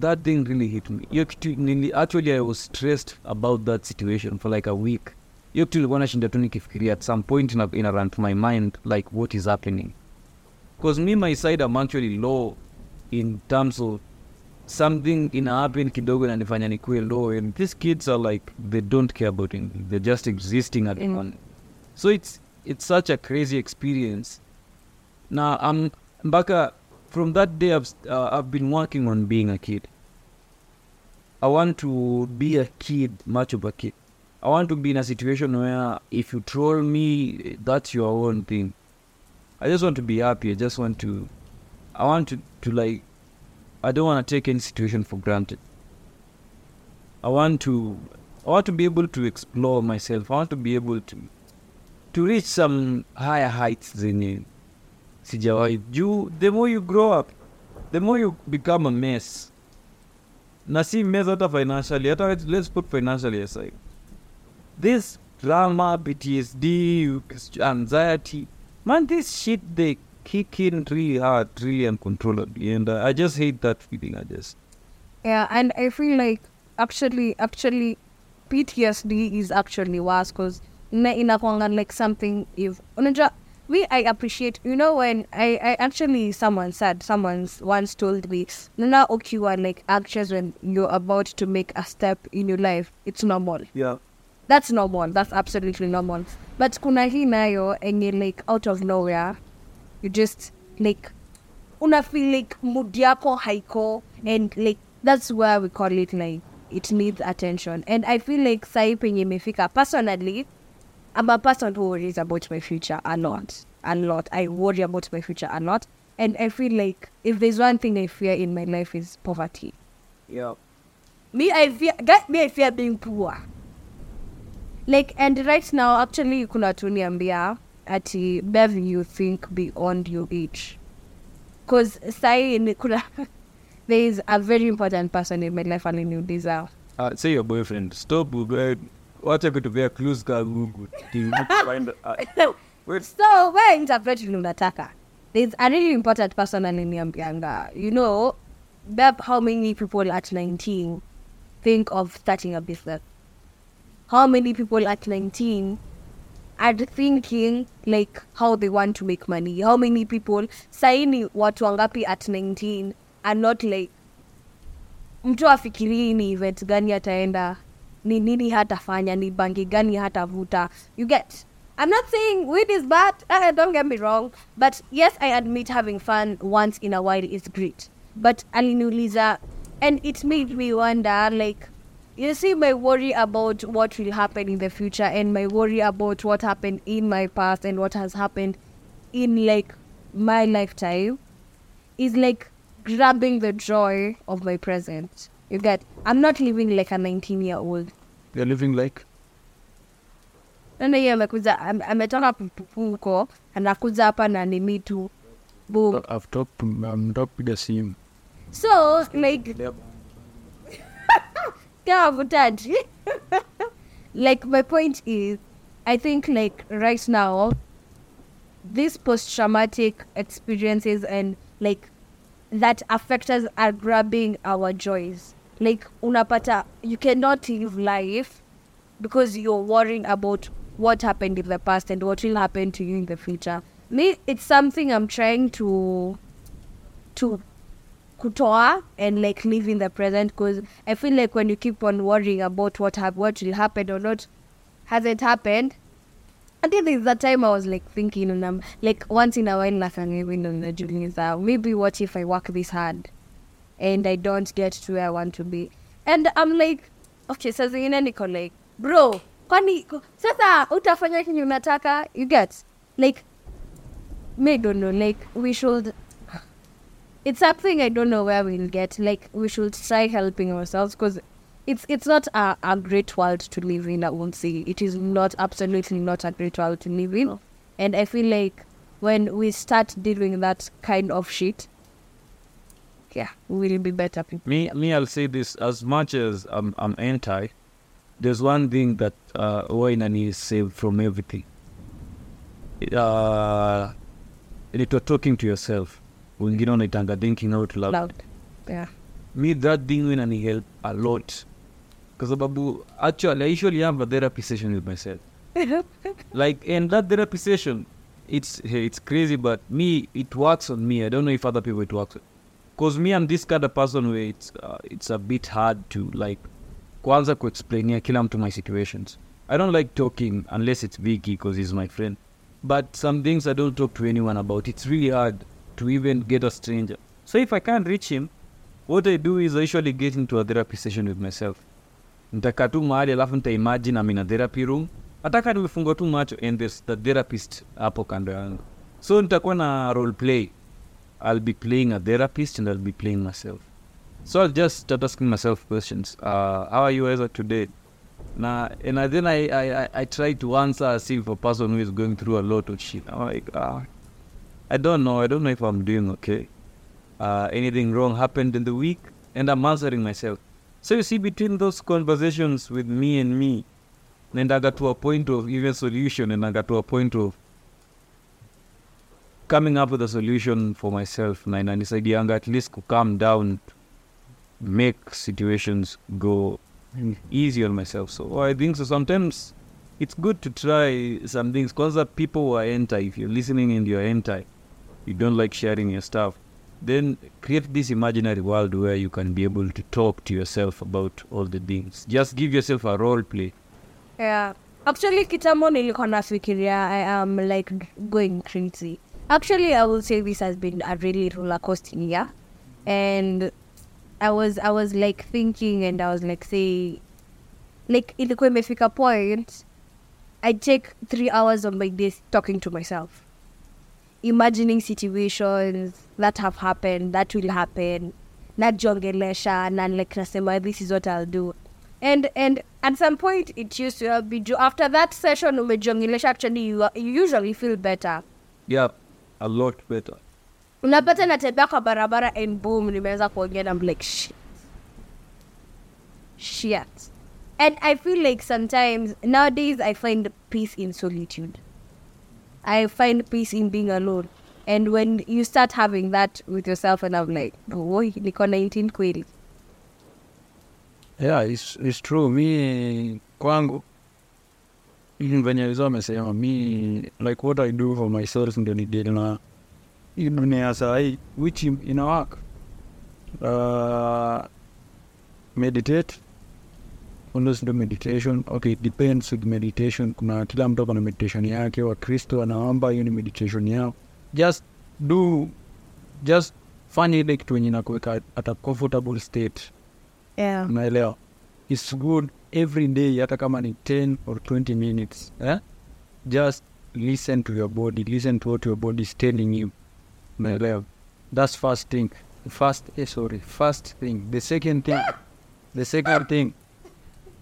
that thing really hit me. Hiyo kitu nili- actually i was stressed about that situation for like a week. Hiyo kitu ilikuwa nashinda tu nikifikiria at some point ina, ina run to my mind like what is happening? Because me my side i'm actually low in terms of something ina happen kidogo nanifanya nikuwe low and these kids are like they don't care about anything they're just existing at Mm. one. So it's it's such a crazy experience. Na um, mpaka from that day I've, uh, I've been working on being a kid. I want to be a kid much of a kid. I want to be in a situation where if you troll me that's your own thing. I just want to be happy. I just want to i want to, to like I don't want to take any situation for granted. I want to I want to be able to explore myself. I want to be able to to reach some higher heights juu the more you grow up the more you become a mess. Na si mess hata financially let's put financially aside. This drama ptsd anxiety man this shit they kick in really hard really uncontrollably. And uh, i just hate that feeling i just. Yeah, and I feel like actually, actually, PTSD is actually worse because na inakwanga like something if unajua we I appreciate you know when I, I actually someone said someone's once told me nana ukiwa like anxious when you're about to make a step in your life it's normal. Yeah. That's normal. That's absolutely normal. But kuna hii nayo enye like out of nowhere you just like una feel like mood yako haiko and like that's where we call it like it needs attention. And i feel like sahi penye imefika personally i'm a person who worries about my future a lot a lot i worry about my future a lot and i feel like if there's one thing i fear in my life is poverty. Yeah me i fear get me i fear being poor. Like and right now actually kuna tuniambia ati bev you think beyond your age cause sai ni kuna there is a very important person in my life and aliniuliza uh, say your boyfriend. Stop uh, wacha kutupea clues ka google to find uh, wait. so we interpret vile unataka there's a really important person aliniambianga you know beb how many people at 19 think of starting a business? How many people at 19 are thinking like how they want to make money? How many people saini watu wangapi at 19 are not like mtu afikirii ni event gani ataenda ni nini hatafanya? Ni bangi gani hatavuta? You get i'm not saying weed is bad uh, don't get me wrong but yes i admit having fun once in a while is great. But aliniuliza and it made me wonder like you see my worry about what will happen in the future and my worry about what happened in my past and what has happened in like my lifetime is like grabbing the joy of my present you get i'm not living like a 19 year old you're living like? Nana hiyo amekuja am- ametoka pupupu huko anakuja hapa na nini tu boom I've talked to um, talked piga simu so like yeah but like my point is i think like right now these post-traumatic experiences and like that affect us are grabbing our joys like unapata you cannot live life because you're worrying about what happened in the past and what will happen to you in the future. Me it's something i'm trying to to kutoa and like live in the present because I feel like when you keep on worrying about what hap- what will happen or not hasn't happened. Think there's that time I was like thinking and I'm like once in a while najiuliza maybe what if I work this hard and I don't get to where I want to be. And I'm like okay saa zingine niko like bro kwani sasa utafanya kenye unataka you get like me don't know like we should it's something I don't know where we'll get. Like we should try helping ourselves because it's it's not a, a great world to live in. I won't say it is not absolutely not a great world to live in. And I feel like when we start doing that kind of shit, yeah, we'll be better people. Me, me, I'll say this: as much as I'm, I'm anti, there's one thing that uh, Wainani is saved from everything. Uh, it was talking to yourself. when you Wengine wanaitanga thinking out loud. Loud, yeah. Me, that thing Wainani help a lot. Sababu actually, I usually have a therapy session with myself. like and that therapy session it's it's crazy but me it works on me i don't know if other people it works because me i'm this kind of person where it's uh, it's a bit hard to like kwanza kuexplainia kila mtu my situations. I don't like talking unless it's vicky because he's my friend. But some things i don't talk to anyone about. It's really hard to even get a stranger. So if i can't reach him what i do is i usually get into a therapy session with myself. Nitakaa tu mahali alafu in a therapy room. Hataka nimefungwa tu macho and there's the therapist hapo kando yangu. So nitakuwa na role play i'll be playing a therapist and i'll be playing myself. So i'll just start asking myself questions. Uh, how are you as of today? Now, and I, then I, I, I, I try to answer as if a person who is going through a lot of shit. I'm like uh, i don't know. I don't know if i'm doing okay. Uh, anything wrong happened in the week? And i'm answering myself. So you see between those conversations with me and me nendaga to a point of even solution nendaga to a point of coming up with a solution for myself na inanisaidianga at least ku calm down make situations go easy on myself so i think so sometimes it's good to try some things kwanza people who are anti if you're listening and you're anti you don't like sharing your stuff then create this imaginary world where you can be able to talk to yourself about all the things just give yourself a role play Yeah. Actually, kitambo nilikuwa nafikiria I am like going crazy. Actually, I will say this has been a really roller coaster year, and I was I was like thinking and I was like say, like ilikuwa imefika point, I take three hours of my day talking to myself, imagining situations that have happened, that will happen, najiongelesha na like nasema this is what I'll do. And and at some point it used to be after that session umejiongelesha actually you, you usually feel better. Yeah a lot better. Unapata natembea kwa barabara and boom nimeweza kuongea na like shit. Shit. And i feel like sometimes nowadays i find peace in solitude. I find peace in being alone. And when you start having that with yourself and i'm like boy niko 19 kweli. Yeah it's, it's true. Mi kwangu mm, venye amesema mi like what i do for myself ndio ni deal na hii dunia sahii which ina work. Uh, meditate. Always do meditation. Okay depends with meditation. Kuna kila mtu akona meditation yake wakristo anaomba hiyo ni meditation yao. Just do just fanya ile kitu wenye nakuweka at a comfortable state. Yeah. Unaelewa? Its good every day hata kama ni 10 or 20 minutes eh? just listen to your body. Listen to what your body is telling you. Unaelewa that's first thing. First eh, sorry. First thing. The second thing the second thing.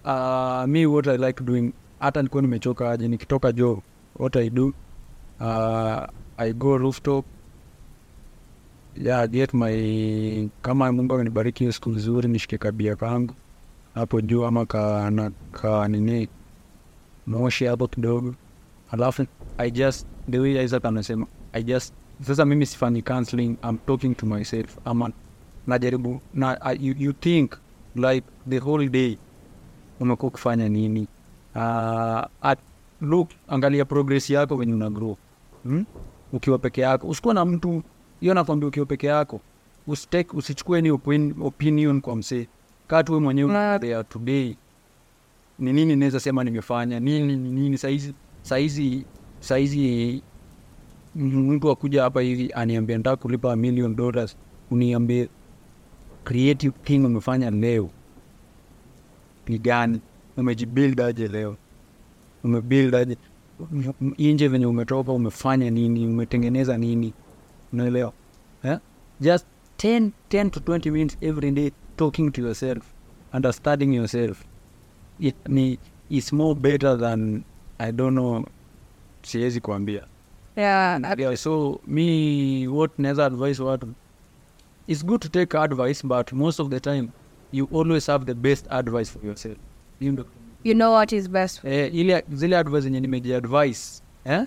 Uh, me what i like doing hata nikuwa nimechoka aje nikitoka jo what i do? Uh, i go rooftop. Yeah, get my kama mungu amenibariki hiyo siku nzuri nishike kabia kangu hapo juu ama ka, na, ka moshi hapo kidogo. Alafu i just the way isaac anasema i just sasa mimi sifanyi counseling i'm talking to myself. Ama najaribu na uh, you, you think like the whole day umekuwa ukifanya nini? Uh, at, look angalia progress yako wenye una grow. Hmm? ukiwa peke yako. Usikuwa na mtu hiyo nakwambia ukiwa peke yako. Usichukue ni opinion kwa msee kaa we mwenyewe there today ni nini naweza sema nimefanya? Nini ni nini? Saizi saizi saizi mtu akuja hapa hivi aniambia nataka kulipa million dollars uniambie creative thing umefanya leo. Ni gani? Umejibuild aje leo? Umebuild aje? M- m- inje venye umetoka umefanya nini? Umetengeneza nini? Unaelewa? Eh? just 10, 10 to 20 minutes every day talking to yourself understanding yourself it ni is more better than i don't know siwezi kuambia Yeah, I- yeah, so me what naweza advice watu it's good to take advice but most of the time you always have the best advice for yourself you know what is best. for eh, ile zile advice zenye nimejiadvise eh?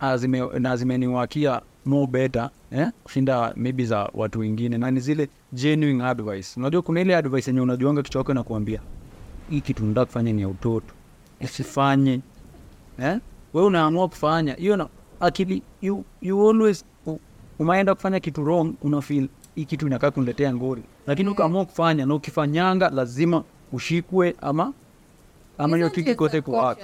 Ah, zime, na zimeniwakia more better eh? kushinda maybe za watu wengine na ni zile genuine advice. Unajua kuna ile advice yenye unajuanga kichwa chako nakuambia hii kitu nataka kufanya ni ya utoto. Usifanye. Eh? Wewe unaamua kufanya. Hiyo na akili you, you always umeenda kufanya kitu wrong una feel hii kitu inakaa kuniletea ngori. Lakini ukaamua kufanya na ukifanyanga lazima ushikwe ama ama hiyo kitu kote kwa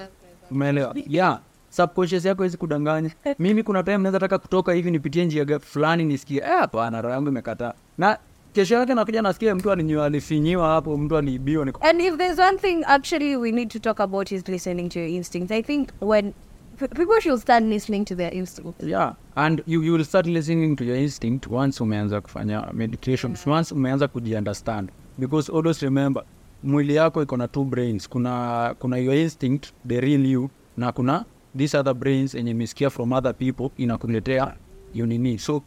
umeelewa? Yeah. Subconscious yako hawezi kudanganya. Mimi kuna time naweza taka kutoka hivi nipitie njia fulani nisikie eh hapana roho yangu imekataa. Na kesho yake nakuja nasikia mtu alifinyiwa hapo mtu aliibiwa niko And if there's one thing actually we need to talk about is listening to your instincts. I think when people should start listening to their instincts. yeah and you, you will start listening to your instinct once umeanza kufanya meditation once umeanza kujiunderstand because always remember mwili yako iko na two brains kuna kuna your instinct the real you na kuna these other brains enye imesikia from other people inakuletea unini so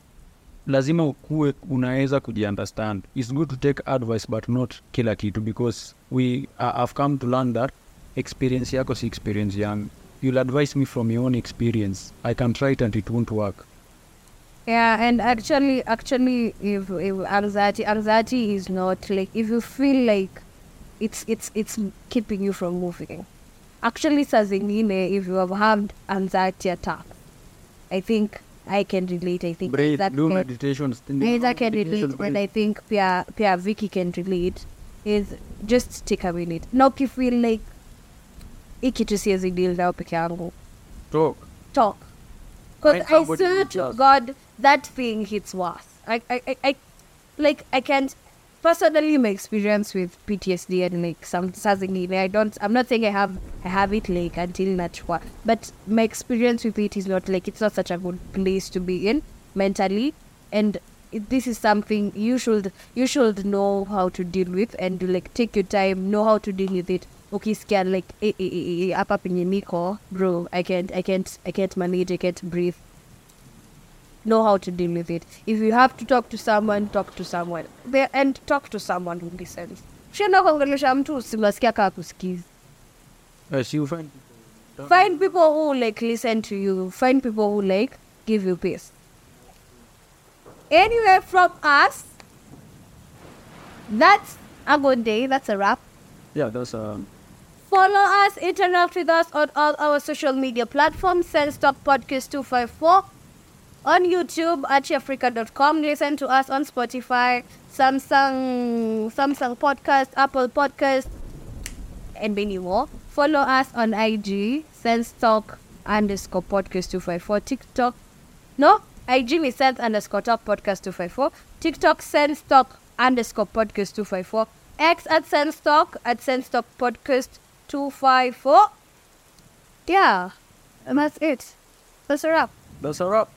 lazima ukuwe unaweza kujiunderstand. Its good to take advice but not kila kitu because we have come to learn that experience yako si experience yangu. You'll advise me from your own experience. I can try it and it won't work. Yeah, and actually, actually, if, if anxiety, anxiety is not like if you feel like it's it's it's keeping you from moving. Actually, saa zingine, if you have had anxiety attack, I think I can relate. I think breathe that do can, meditations Either can relate, and I think Pia, Pia Vicky can relate, is just take a minute. Na ukifeel like hii kitu siwezi deal nao peke yangu, talk talk. Because I somebody swear to. God, that thing hits worse. I, I, I, I, like, I can't, personally, my experience with PTSD and like some I don't, I'm not saying I have, I have it like until natural, but my experience with it is not like, it's not such a good place to be in mentally. And this is something you should, you should know how to deal with and like take your time, know how to deal with it. Okay, scared like hapa penye niko bro i can't i can't i can't manage i can't breathe know how to deal with it. If you have to talk to someone talk to someone. There and talk to someone who listens. Shenda kuongelesha mtu usimasikia kaa kusikiza. Uh, see you find find people who like listen to you. Find people who like give you peace. Anyway from us that's a good day. That's a wrap. Yeah that's um Follow us, interact with us on all our social media platforms. Sense Talk Podcast 254 on YouTube, archieafrica.com. Listen to us on Spotify, Samsung, Samsung Podcast, Apple Podcast, and many more. Follow us on IG, Sense Talk underscore podcast 254. TikTok, no, IG is Sense underscore Talk podcast 254. TikTok, Sense Talk underscore podcast 254. X at Sense Talk at Sense Talk podcast 254. Yeah, and that's it. That's a wrap. that's a wrap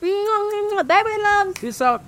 Baby love. Peace out.